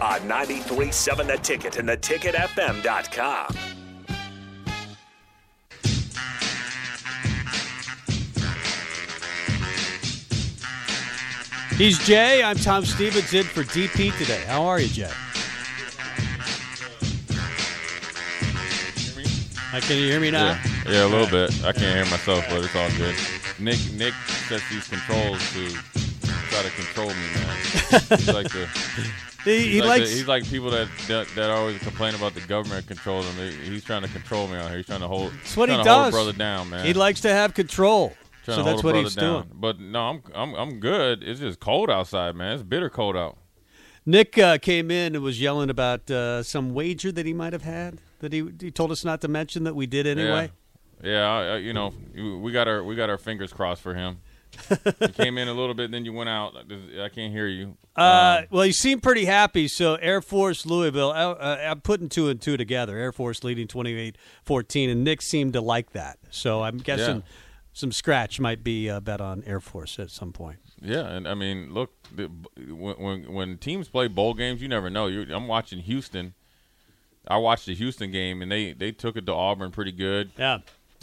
On 93.7 The Ticket and theticketfm.com. He's Jay. I'm Tom Stevens in for DP today. How are you, Jay? Uh, Can you hear me now? Yeah, yeah, a little bit. I can't hear myself, but it's all good. Nick Nick sets these controls to try to control me, man. He's like the He, he he's like, likes. the, he's like people that, that that always complain about the government controlling them. He- He's trying to control me out here. He's trying to hold. That's what he trying to hold a does. brother down, man. he likes to have control. trying so that's what he's down. doing. But no, I'm I'm I'm good. It's just cold outside, man. It's bitter cold out. Nick uh, came in and was yelling about uh, some wager that he might have had that he, he told us not to mention that we did anyway. Yeah, yeah. I, I, you know, we got our we got our fingers crossed for him. You came in a little bit, then you went out. I can't hear you. Uh, Um, well, you seem pretty happy. So Air Force Louisville, uh, uh, I'm putting two and two together. Air Force leading 28-14, and Nick seemed to like that. So I'm guessing Yeah. some scratch might be a bet on Air Force at some point. Yeah, and I mean, look, the, when, when when teams play bowl games, you never know. You're, I'm watching Houston. I watched the Houston game, and they they took it to Auburn pretty good. Yeah.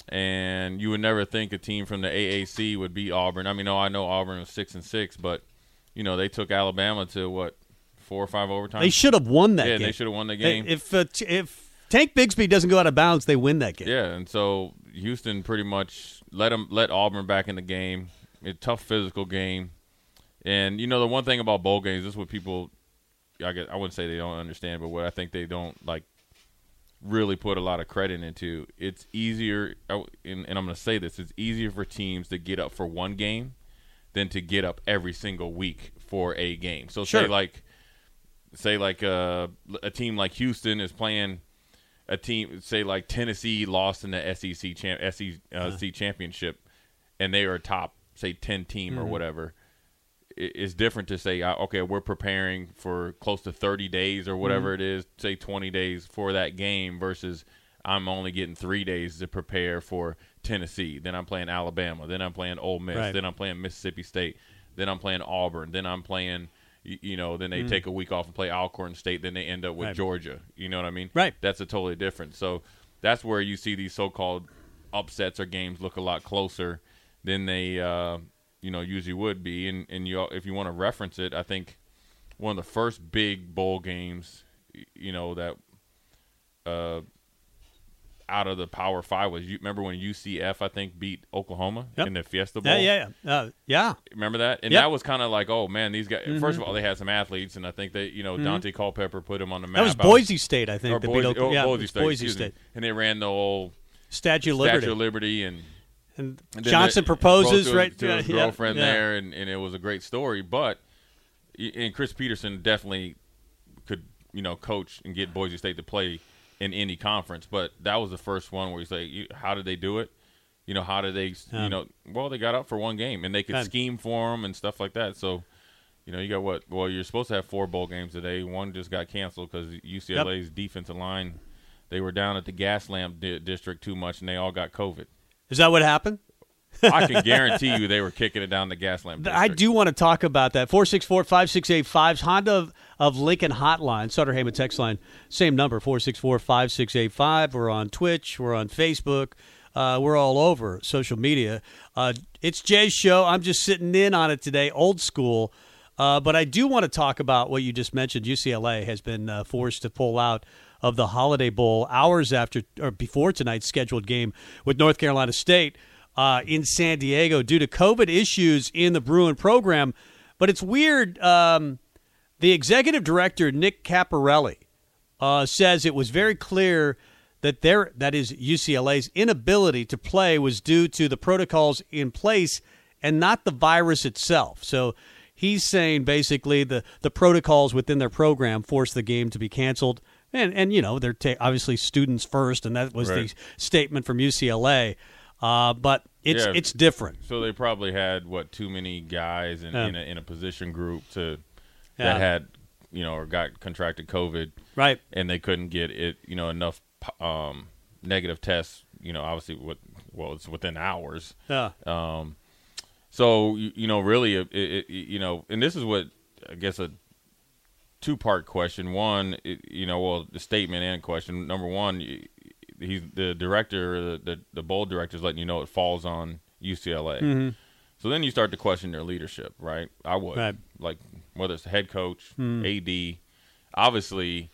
And you would never think a team from the AAC would beat Auburn. I mean, no, I know Auburn was six and six, but you know they took Alabama to what four or five overtime. They should have won that Yeah, game. they should have won the game. If uh, if Tank Bigsby doesn't go out of bounds, they win that game. Yeah, and so Houston pretty much let them let Auburn back in the game. A tough physical game, and you know the one thing about bowl games, this is what people, I guess I wouldn't say they don't understand, but what I think they don't like really put a lot of credit into. It's easier, oh, and, and I'm going to say this: it's easier for teams to get up for one game than to get up every single week for a game. So say like, say like a, a team like Houston is playing a team, say like Tennessee lost in the SEC champ, SEC uh, uh-huh. championship, and they are a top, say ten team or mm-hmm. whatever. It's different to say, uh, okay, we're preparing for close to thirty days or whatever it is, say twenty days for that game, versus I'm only getting three days to prepare for Tennessee. Then I'm playing Alabama. Then I'm playing Ole Miss. Right. Then I'm playing Mississippi State. Then I'm playing Auburn. Then I'm playing. You know, then they take a week off and play Alcorn State. Then they end up with. Right. Georgia. You know what I mean? Right. That's a totally different. So that's where you see these so-called upsets or games look a lot closer than they, uh, you know, usually would be. And and you, if you want to reference it, I think one of the first big bowl games, you know, that uh, out of the Power Five was you remember when UCF I think beat Oklahoma Yep. in the Fiesta Bowl. Yeah, yeah, yeah. Uh, yeah. Remember that? And Yep. that was kind of like, oh man, these guys. First of all, they had some athletes, and I think they, you know, Daunte Culpepper put him on the map. That was Boise State, I think. or Boise, beat Oklahoma. oh, yeah, Boise State, Boise. State. and they ran the old Statue of Liberty. Statue of Liberty, and, and and Johnson the- proposes to right to his yeah, girlfriend yeah. there, and, and it was a great story. But and Chris Petersen definitely could, you know, coach and get Boise State to play in any conference. But that was the first one where he's like, how did they do it? You know, how did they? Yeah. You know, well, they got up for one game, and they could scheme for them and stuff like that. So. You know, you got what? Well, you're supposed to have four bowl games today. One just got canceled because UCLA's defensive line, they were down at the gas lamp di- district too much, and they all got COVID. Is that what happened? I can guarantee you they were kicking it down the gas lamp. District. I do want to talk about that. 464 5685 Honda of, of Lincoln Hotline, Sartor Hamann text line, same number, 464 5685. We're on Twitch, we're on Facebook, uh, we're all over social media. Uh, it's Jay's show. I'm just sitting in on it today, old school. Uh, but I do want to talk about what you just mentioned. UCLA has been uh, forced to pull out of the Holiday Bowl hours after or before tonight's scheduled game with North Carolina State uh, in San Diego due to COVID issues in the Bruin program. But it's weird. Um, the executive director Nick Caparelli uh, says it was very clear that their that is UCLA's inability to play was due to the protocols in place and not the virus itself. So he's saying basically the the protocols within their program forced the game to be canceled. And and you know they're ta- obviously students first, and that was Right. the statement from UCLA. Uh, but it's Yeah. it's different. So they probably had what too many guys in, Yeah. in, a, in a position group to Yeah. that had you know or got contracted COVID, Right. and they couldn't get it you know enough um, negative tests. You know, obviously, what well, it's within hours. Yeah. Um, so you, you know, really, it, it, you know, and this is what I guess a two part question. One, you know, well, the statement and question. Number one, he's the director, uh, the the, the bowl director is letting you know it falls on UCLA. Mm-hmm. So then you start to question their leadership, right? I would Right. like whether it's the head coach, mm-hmm. AD. Obviously,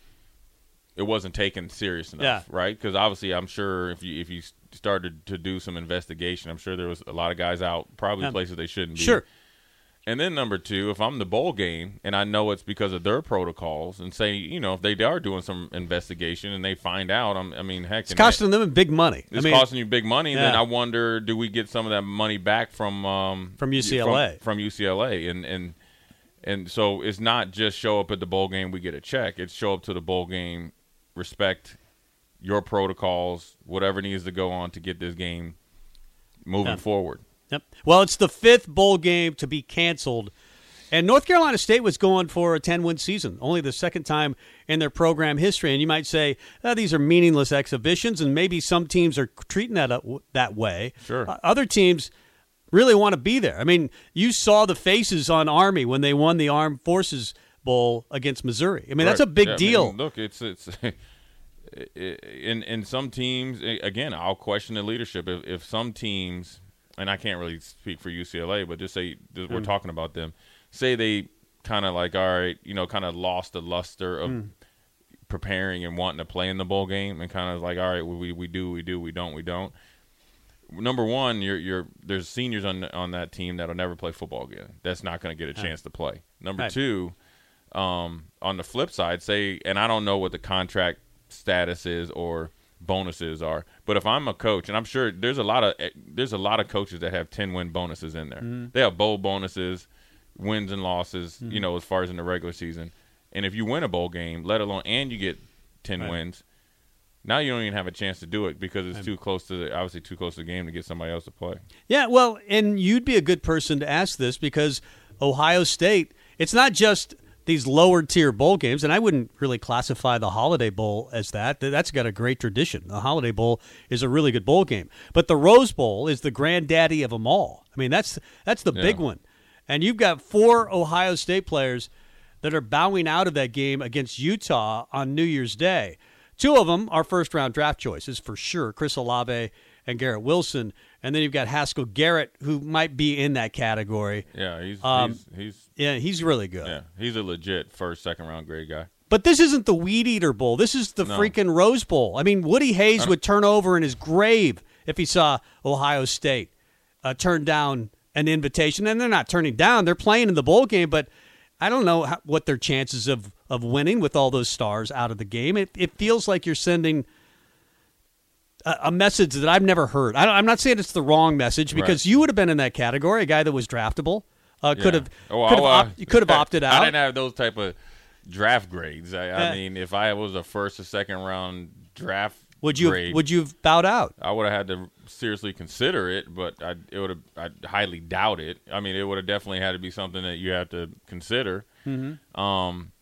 it wasn't taken serious enough, Yeah. right? Because obviously, I'm sure if you if you started to do some investigation, I'm sure there was a lot of guys out, probably Yeah. places they shouldn't be. Sure. And then number two, if I'm the bowl game and I know it's because of their protocols, and say you know if they are doing some investigation and they find out, I'm, I mean, heck, It's and that- costing them big money. I it's mean, costing you big money. Then I wonder, do we get some of that money back from um, From UCLA? From, from UCLA, and and and so it's not just show up at the bowl game, we get a check. It's show up to the bowl game, respect your protocols, whatever needs to go on to get this game moving Yeah. forward. Yep. Well, it's the fifth bowl game to be canceled. And North Carolina State was going for a 10 win season, only the second time in their program history. And you might say, "Ah, these are meaningless exhibitions, and maybe some teams are treating that uh, that way. Sure. Uh, other teams really want to be there. I mean, you saw the faces on Army when they won the Armed Forces Bowl against Missouri. I mean, that's a big Yeah, I deal. mean, look, it's it's in in some teams. Again, I'll question the leadership. If, if some teams, and I can't really speak for UCLA, but just say just, Hmm. we're talking about them. Say they kind of like, all right, you know, kind of lost the luster of Hmm. preparing and wanting to play in the bowl game, and kind of like, all right, we we do, we do, we don't, we don't. Number one, you're you're there's seniors on on that team that'll never play football again. That's not going to get a chance to play. Number Right. two, um, on the flip side, say, and I don't know what the contract status is or bonuses are, but if I'm a coach, and I'm sure there's a lot of eh, there's a lot of coaches that have ten win bonuses in there. Mm-hmm. They have bowl bonuses, wins and losses, you know, as far as in the regular season. And if you win a bowl game, let alone and you get ten Right. wins, now you don't even have a chance to do it because it's too close to the obviously too close to the game to get somebody else to play. Yeah, well, and you'd be a good person to ask this because Ohio State, it's not just these lower tier bowl games, and I wouldn't really classify the Holiday Bowl as that. That's got a great tradition. The Holiday Bowl is a really good bowl game, but the Rose Bowl is the granddaddy of them all. I mean, that's that's the big one, and you've got four Ohio State players that are bowing out of that game against Utah on New Year's Day. Two of them are first round draft choices for sure Chris Olave and Garrett Wilson. And then you've got Haskell Garrett, who might be in that category. Yeah, he's Um, he's, he's Yeah, he's really good. yeah he's a legit first second round grade guy. But this isn't the Weed Eater Bowl. This is the No. freaking Rose Bowl. I mean, Woody Hayes would turn over in his grave if he saw Ohio State uh, turn down an invitation. And they're not turning down; they're playing in the bowl game. But I don't know how, what their chances of of winning with all those stars out of the game. It, it feels like you're sending a, message that I've never heard. I don't, I'm not saying it's the wrong message because Right. you would have been in that category, a guy that was draftable. Uh, could Yeah. have Oh, could have, uh, op- you could have opted out. I didn't have those type of draft grades. I. I mean, if I was a first or second round draft would you grade, have, would you have bowed out? I would have had to seriously consider it, but I it would have I highly doubt it. I mean, it would have definitely had to be something that you have to consider. Mm-hmm. Um,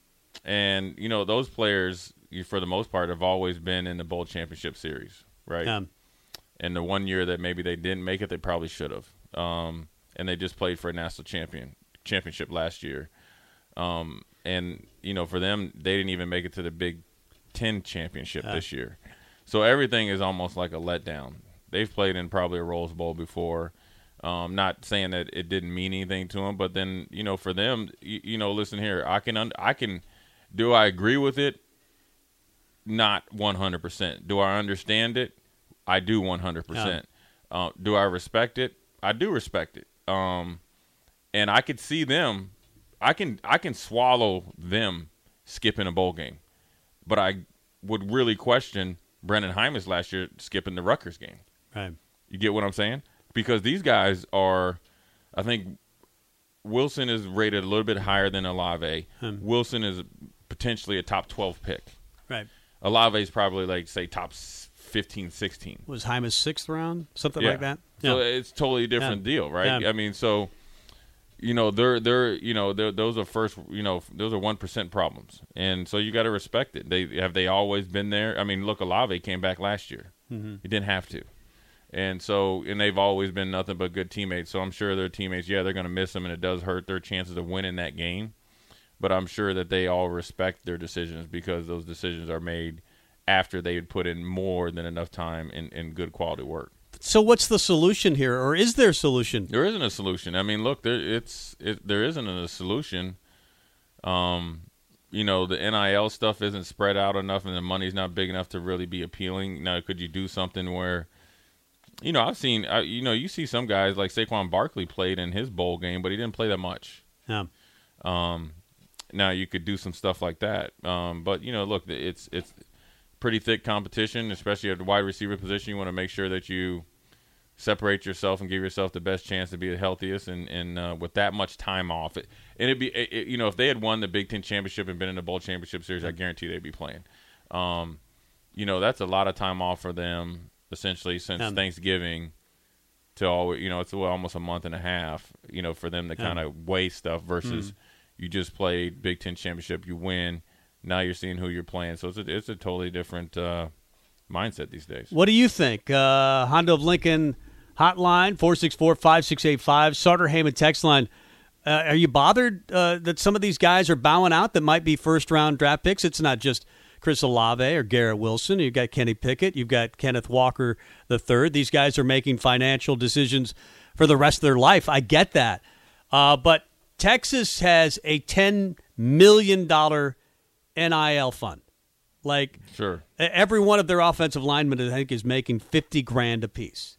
and you know those players, you, for the most part, have always been in the bowl championship series, right? Um, and the one year that maybe they didn't make it, they probably should have. Um, and they just played for a national champion championship last year. Um, and you know, for them, they didn't even make it to the Big Ten championship this year. So everything is almost like a letdown. They've played in probably a Rose Bowl before. Um, not saying that it didn't mean anything to them, but then you know, for them, you, you know, listen here, I can, un- I can, do I agree with it? Not one hundred percent. Do I understand it? I do one hundred percent. Uh, Do I respect it? I do respect it. Um, and I could see them. I can I can swallow them skipping a bowl game, but I would really question Brendan Hymas last year skipping the Rutgers game. right. You get what I'm saying? Because these guys are, I think, Wilson is rated a little bit higher than Olave. Hmm. Wilson is potentially a top 12 pick. Right. Olave is probably like say top s- 15, 16. Was Hymas sixth round, something Yeah. like that? So Yeah. it's totally different Yeah. deal, right? I mean, so you know, they're they're you know they're, those are first you know those are one percent problems, and so you got to respect it. They have they always been there. I mean, look, Olave came back last year. Mm-hmm. He didn't have to, and so and they've always been nothing but good teammates. So I'm sure their teammates, yeah, they're going to miss them, and it does hurt their chances of winning that game. But I'm sure that they all respect their decisions because those decisions are made after they had put in more than enough time in, in good quality work. so what's the solution here, or is there a solution? There isn't a solution. I mean, look, there it's it, there isn't a solution. Um, you know, the NIL stuff isn't spread out enough, and the money's not big enough to really be appealing. Now, could you do something where, you know, I've seen, I, you know, you see some guys like Saquon Barkley played in his bowl game, but he didn't play that much. Yeah. Now you could do some stuff like that. Um, but you know, look, it's it's pretty thick competition, especially at the wide receiver position. You want to make sure that you separate yourself and give yourself the best chance to be the healthiest. And, and uh, with that much time off, it, and it'd be it, it- you know if they had won the Big Ten championship and been in the bowl championship series, I guarantee they'd be playing. Um, you know that's a lot of time off for them essentially since. Thanksgiving to all you know it's well, almost a month and a half you know for them to kind of weigh stuff versus you just played Big Ten championship you win now you're seeing who you're playing so it's a, it's a totally different uh, mindset these days. What do you think? Uh, Honda of Lincoln hotline, 464-5685, Sartor Hamann text line. Uh, are you bothered uh, that some of these guys are bowing out that might be first-round draft picks? It's not just Chris Olave or Garrett Wilson. You've got Kenny Pickett. You've got Kenneth Walker the third. These guys are making financial decisions for the rest of their life. I get that. Uh, but Texas has a $10 million NIL fund. Like Sure. Every one of their offensive linemen, I think, is making fifty grand apiece.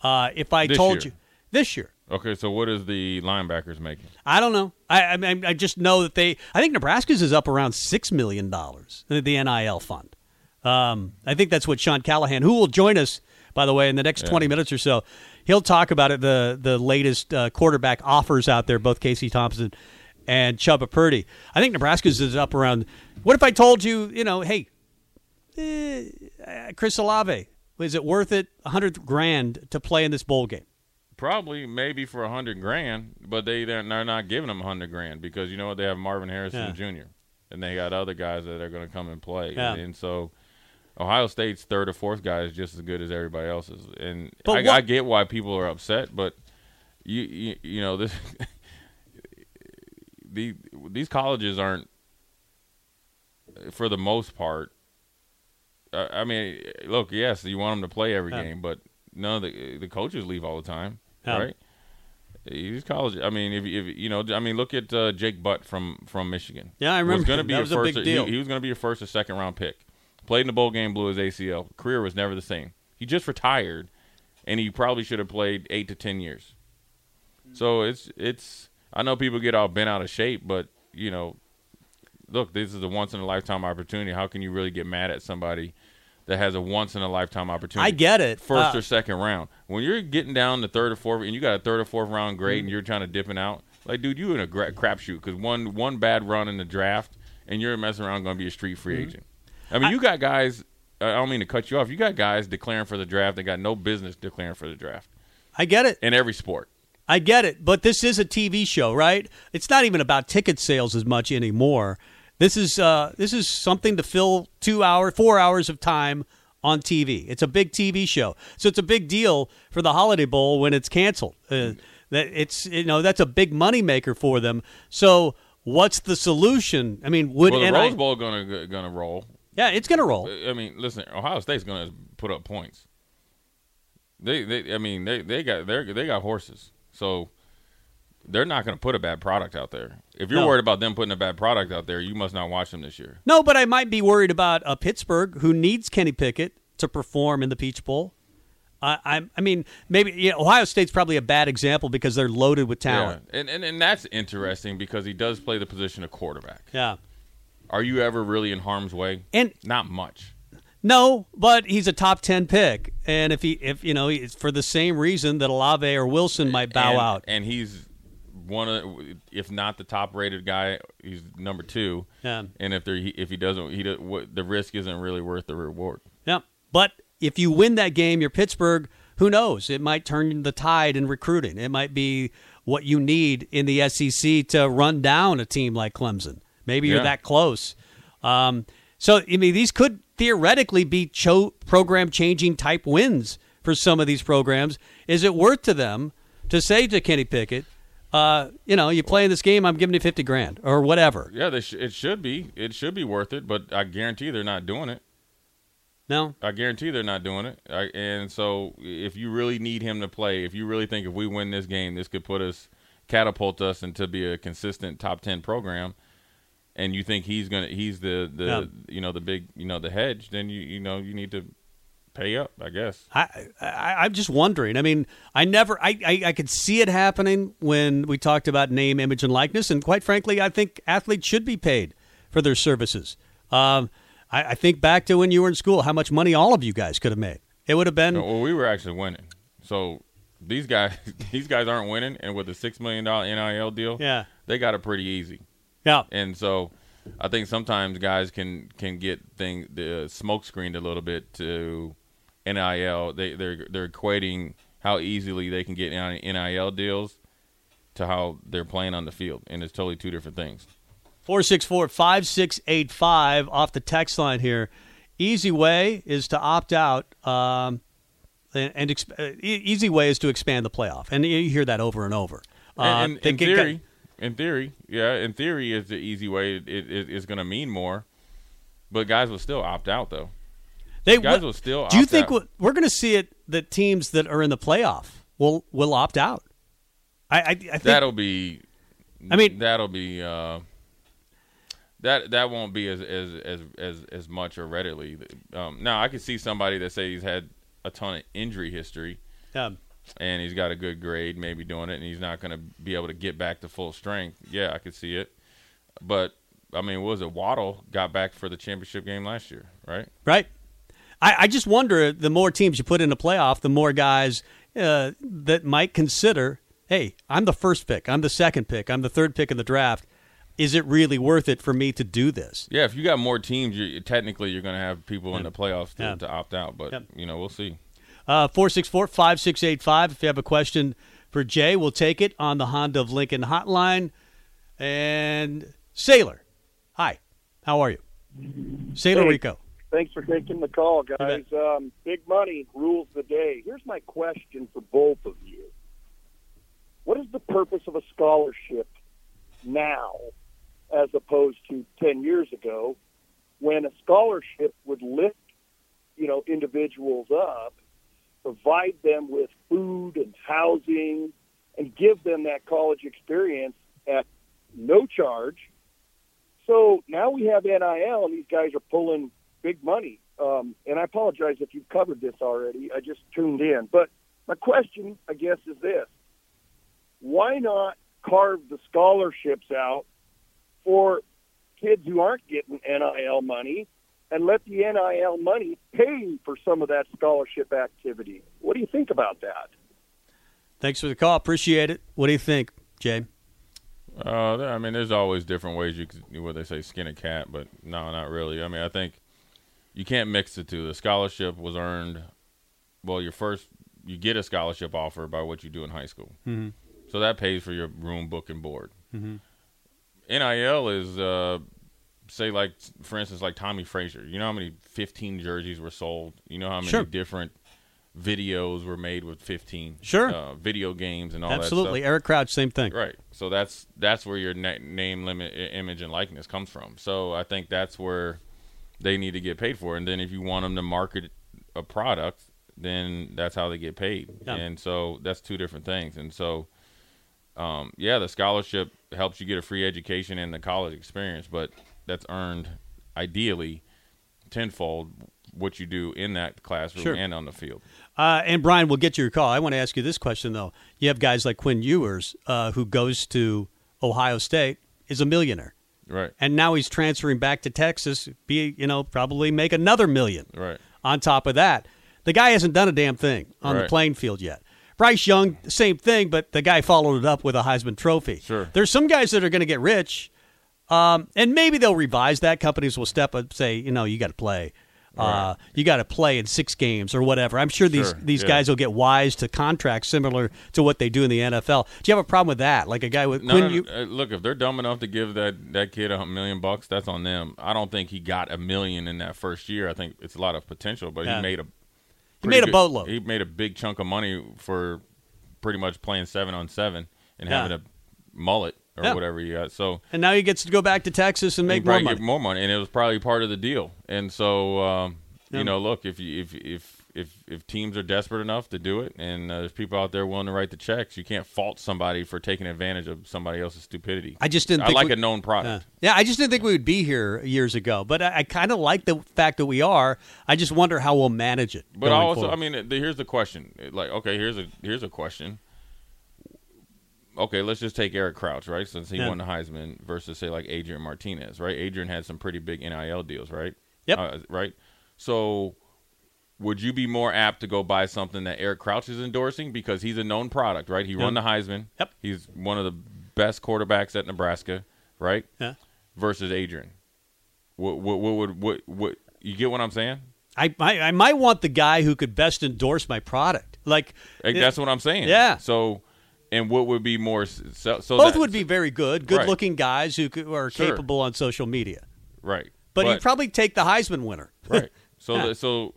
Uh, if I This told year. you this year, Okay, so what is the linebackers making? I don't know. I, I mean, I just know that they. I think Nebraska's is up around six million dollars. In the NIL fund. Um, I think that's what Sean Callahan, who will join us, by the way, in the next twenty minutes or so, he'll talk about it. The the latest uh, quarterback offers out there, both Casey Thompson and Chubba Purdy. I think Nebraska's is up around. What if I told you, you know, hey, eh, Chris Olave, is it worth it? A hundred grand to play in this bowl game? Probably, maybe for a hundred grand, but they they're, not giving them a hundred grand because you know what? They have Marvin Harrison Jr. and they got other guys that are going to come and play, Yeah. and so Ohio State's third or fourth guy is just as good as everybody else's, and I, I get why people are upset, but you you, you know this. the, these colleges aren't, for the most part. Uh, I mean, look, yes, you want them to play every Yeah. game, but none of the the coaches leave all the time, Yeah. right? These college. I mean, if, if you know, I mean, look at uh, Jake Butt from from Michigan. Yeah, I Was remember going to be That a was a first. big he- deal. He, was going to be a first or second round pick. Played in the bowl game, blew his ACL. Career was never the same. He just retired, and he probably should have played eight to ten years. So it's it's. I know people get all bent out of shape, but you know, look, this is a once in a lifetime opportunity. How can you really get mad at somebody that has a once in a lifetime opportunity? I get it. First Uh, or second round. When you're getting down to third or fourth, and you got a third or fourth round grade, Mm-hmm. and you're trying to dipping out, like, dude, you in a gra- crapshoot because one one bad run in the draft, and you're messing around going to be a street free Mm-hmm. agent. I mean, you got guys. I don't mean to cut you off. You got guys declaring for the draft. They got no business declaring for the draft I get it. in every sport. I get it, but this is a TV show, right? It's not even about ticket sales as much anymore. This is uh, this is something to fill two hours, four hours of time on TV. It's a big TV show, so it's a big deal for the Holiday Bowl when it's canceled. Uh, that it's you know that's a big money maker for them. So what's the solution? I mean, would Well, the NI Rose Bowl gonna gonna roll. Yeah, it's going to roll. I mean, listen, Ohio State's gonna put up points. They, they, I mean, they, they got they they got horses, so they're not gonna put a bad product out there. If you're No. worried about them putting a bad product out there, you must not watch them this year. No, but I might be worried about uh, Pittsburgh, who needs Kenny Pickett to perform in the Peach Bowl. I, I, I mean, maybe you know, Ohio State's probably a bad example because they're loaded with talent. Yeah, and, and and that's interesting because he does play the position of quarterback. Yeah. Are you ever really in harm's way? And Not much. no, but he's a top ten pick, and if he, if you know, it's for the same reason that Olave or Wilson might bow and, out. and he's one of, if not the top rated guy, he's number two. Yeah. And if there, if he doesn't, he what, the risk isn't really worth the reward. Yeah. But if you win that game, you're Pittsburgh. Who knows? It might turn the tide in recruiting. It might be what you need in the SEC to run down a team like Clemson. Maybe you're that close. Um, so I mean, these could theoretically be cho- program changing type wins for some of these programs. Is it worth to them to say to Kenny Pickett, uh, you know, you play in this game, I'm giving you fifty grand or whatever? Yeah, they sh- it should be. It should be worth it, but I guarantee they're not doing it. No, I guarantee they're not doing it. I, and so, if you really need him to play, if you really think if we win this game, this could put us, catapult us into be a consistent top ten program, and you think he's gonna, he's the the Yeah. you know the big you know the hedge, then you you know you need to pay up, I guess. I, I I'm just wondering. I mean, I never, I, I, I could see it happening when we talked about name, image, and likeness, and quite frankly, I think athletes should be paid for their services. Um, I, I think back to when you were in school, how much money all of you guys could have made. It would have been, Well, we were actually winning, so these guys these guys aren't winning, and with a six million dollar NIL deal, yeah, they got it pretty easy. Yeah, and so I think sometimes guys can can get thing the smoke screened a little bit to NIL. They they're they're equating how easily they can get NIL deals to how they're playing on the field, and it's totally two different things. 464 5685 off the text line here. Easy way is to opt out. Um, and and exp- uh, easy way is to expand the playoff, and you hear that over and over. Uh, and, they in theory, in theory, yeah, in theory, is the easy way. It, it, it's going to mean more, but guys will still opt out though. They Guys what- will still Do you think out. we're- we're going to see it that teams that are in the playoff will will opt out? I I, I think That'll be. I mean- that'll be. Uh, that that won't be as as as as, as much or readily. Um, now I could see somebody that say he's had a ton of injury history um, and he's got a good grade, maybe doing it, and he's not going to be able to get back to full strength. Yeah, I could see it. But I mean, what was it? Waddle got back for the championship game last year, right? right. I, I just wonder the more teams you put in a playoff, the more guys uh, that might consider, hey, I'm the first pick, I'm the second pick, I'm the third pick in the draft. Is it really worth it for me to do this? Yeah, if you got more teams, you technically you're going to have people in the playoffs to, Yeah. to opt out. But Yep. you know, we'll see. Uh, 464 5685. If you have a question for Jay, we'll take it on the Honda of Lincoln hotline. And Sailor, hi, how are you? Sailor Hey. Rico. Thanks for taking the call, guys. Um, big money rules the day. Here's my question for both of you. What is the purpose of a scholarship now as opposed to 10 years ago when a scholarship would lift, you know, individuals up, provide them with food and housing, and give them that college experience at no charge? So now we have NIL, and these guys are pulling big money. Um, and I apologize if you've covered this already. I just tuned in. But my question, I guess, is this why not carve the scholarships out for kids who aren't getting NIL money and let the NIL money pay for some of that scholarship activity? What do you think about that? Thanks for the call. Appreciate it. What do you think, Jay? Uh, I mean, there's always different ways you could, what they say, skin a cat, but no, not really. I mean, I think you can't mix the two. The scholarship was earned. Well, your first, you get a scholarship offer by what you do in high school, mm-hmm. so that pays for your room, book, and board. Mm-hmm. NIL is, uh, say, like for instance, like Tommie Frazier. You know how many 15 jerseys were sold? You know how many Sure. different videos were made with 15? Sure. uh, video games and all that. Absolutely. Eric Crouch, same thing. Right. So that's that's where your na- name, limit, image, and likeness comes from. So I think that's where they need to get paid for. And then if you want them to market a product, then that's how they get paid. Yeah. And so that's two different things. And so, um, yeah, the scholarship helps you get a free education and the college experience, but that's earned ideally tenfold what you do in that classroom Sure. and on the field. Uh, and Brian, we'll get to your call. I want to ask you this question though. You have guys like Quinn Ewers, uh, who goes to Ohio State, is a millionaire, Right. and now he's transferring back to Texas. Be you know probably make another million. Right. On top of that, the guy hasn't done a damn thing on the playing field yet. Bryce Young, same thing, but the guy followed it up with a Heisman Trophy. Sure. There's some guys that are going to get rich, um, and maybe they'll revise that. Companies will step up and say, you know, you got to play. Uh, you got to play in six games or whatever. I'm sure these Sure, these yeah. guys will get wise to contracts similar to what they do in the NFL. Do you have a problem with that? Like a guy with No, Quinn, no, you, uh, look, if they're dumb enough to give that, that kid a million bucks, that's on them. I don't think he got a million in that first year. I think it's a lot of potential, but Yeah. he made a He made a good- boatload. He made a big chunk of money for pretty much playing seven on seven and Yeah. having a mullet or Yeah. whatever you got. So and now he gets to go back to Texas and make more money. more money, and it was probably part of the deal. And so, um, Yeah. you know, look if you if if if if teams are desperate enough to do it, and uh, there's people out there willing to write the checks, you can't fault somebody for taking advantage of somebody else's stupidity. I just didn't I think like we- a known Yeah. product. yeah, I just didn't think we would be here years ago, but I, I kind of like the fact that we are. I just wonder how we'll manage it. But I also, forward. I mean, the, here's the question. Like, okay, here's a here's a question. Okay, let's just take Eric Crouch, right? Since he Yeah. won the Heisman versus say like Adrian Martinez, right? Adrian had some pretty big NIL deals, right? Yep. Uh, right. So, would you be more apt to go buy something that Eric Crouch is endorsing because he's a known product, right? He won the Heisman. Yep. He's one of the best quarterbacks at Nebraska, right? Yeah. Versus Adrian. What what what would what, what you get what I'm saying? I, I I might want the guy who could best endorse my product. Like Like, that's what I'm saying. Yeah. So, and what would be more so? so both that- would be very good, good-looking guys who, are Sure. capable on social media. right. But, he'd probably take the Heisman winner. right. So Yeah. the- so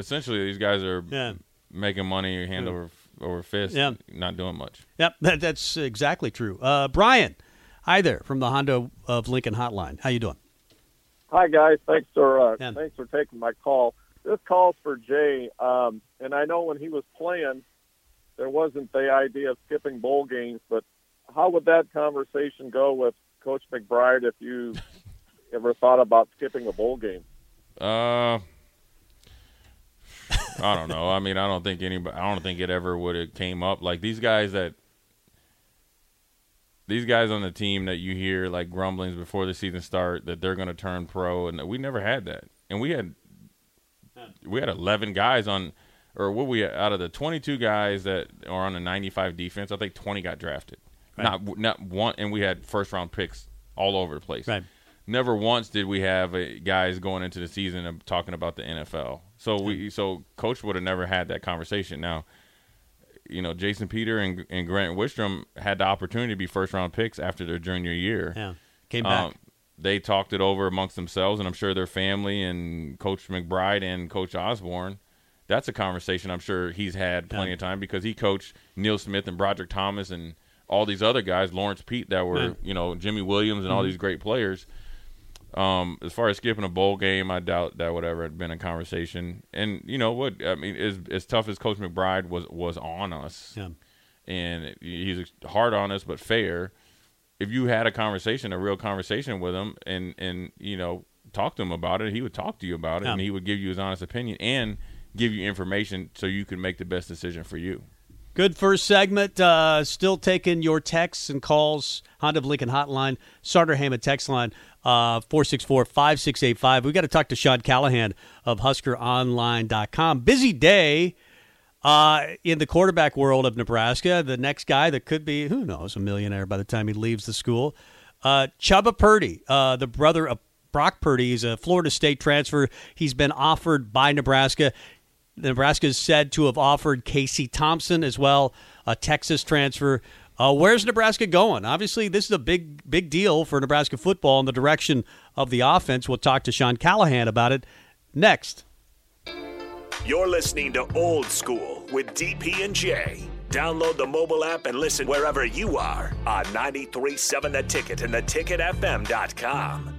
essentially, these guys are Yeah. making money hand over over fist, Yeah. not doing much. Yep, that, that's exactly true. Uh, Brian, hi there from the Honda of Lincoln Hotline. How you doing? Hi guys, thanks for uh, Yeah. thanks for taking my call. This call's for Jay, um, and I know when he was playing, there wasn't the idea of skipping bowl games, but how would that conversation go with Coach McBride if you ever thought about skipping a bowl game? Uh, I don't know. I mean, I don't think anybody. I don't think it ever would have came up. Like these guys that these guys on the team that you hear like grumblings before the season start that they're going to turn pro, and we never had that. And we had we had eleven guys on, or what we out of the twenty two guys that are on the ninety five defense. I think twenty got drafted. Not not one, and we had first round picks all over the place Right. never once did we have uh, guys going into the season and talking about the NFL. So we so coach would have never had that conversation. Now, you know, Jason Peter and, and Grant Wistrom had the opportunity to be first round picks after their junior year. Yeah, came back. Um, they talked it over amongst themselves, and I'm sure their family and Coach McBride and Coach Osborne. That's a conversation I'm sure he's had plenty Yeah. of time because he coached Neil Smith and Broderick Thomas and all these other guys, Lawrence Pete, that were Yeah. Mm-hmm. you know Jimmy Williams and all these great players. Um, as far as skipping a bowl game, I doubt that would ever have been a conversation. And you know what? I mean, as as tough as Coach McBride was was on us, yeah. and he's hard on us but fair. If you had a conversation, a real conversation with him, and and you know talk to him about it, he would talk to you about it, and he would give you his honest opinion and give you information so you can make the best decision for you. Good first segment. Uh, still taking your texts and calls. Honda of Lincoln Hotline, Sartor Hamann text line, uh, 464 5685. we got to talk to Sean Callahan of HuskerOnline.com. Busy day uh, in the quarterback world of Nebraska. The next guy that could be, who knows, a millionaire by the time he leaves the school. Uh, Chubba Purdy, uh, the brother of Brock Purdy. He's a Florida State transfer. He's been offered by Nebraska. Nebraska is said to have offered Casey Thompson as well, a Texas transfer. Uh, where's Nebraska going? Obviously, this is a big, big deal for Nebraska football in the direction of the offense. We'll talk to Sean Callahan about it next. You're listening to Old School with DP and J. Download the mobile app and listen wherever you are on 937 The Ticket and theticketfm.com.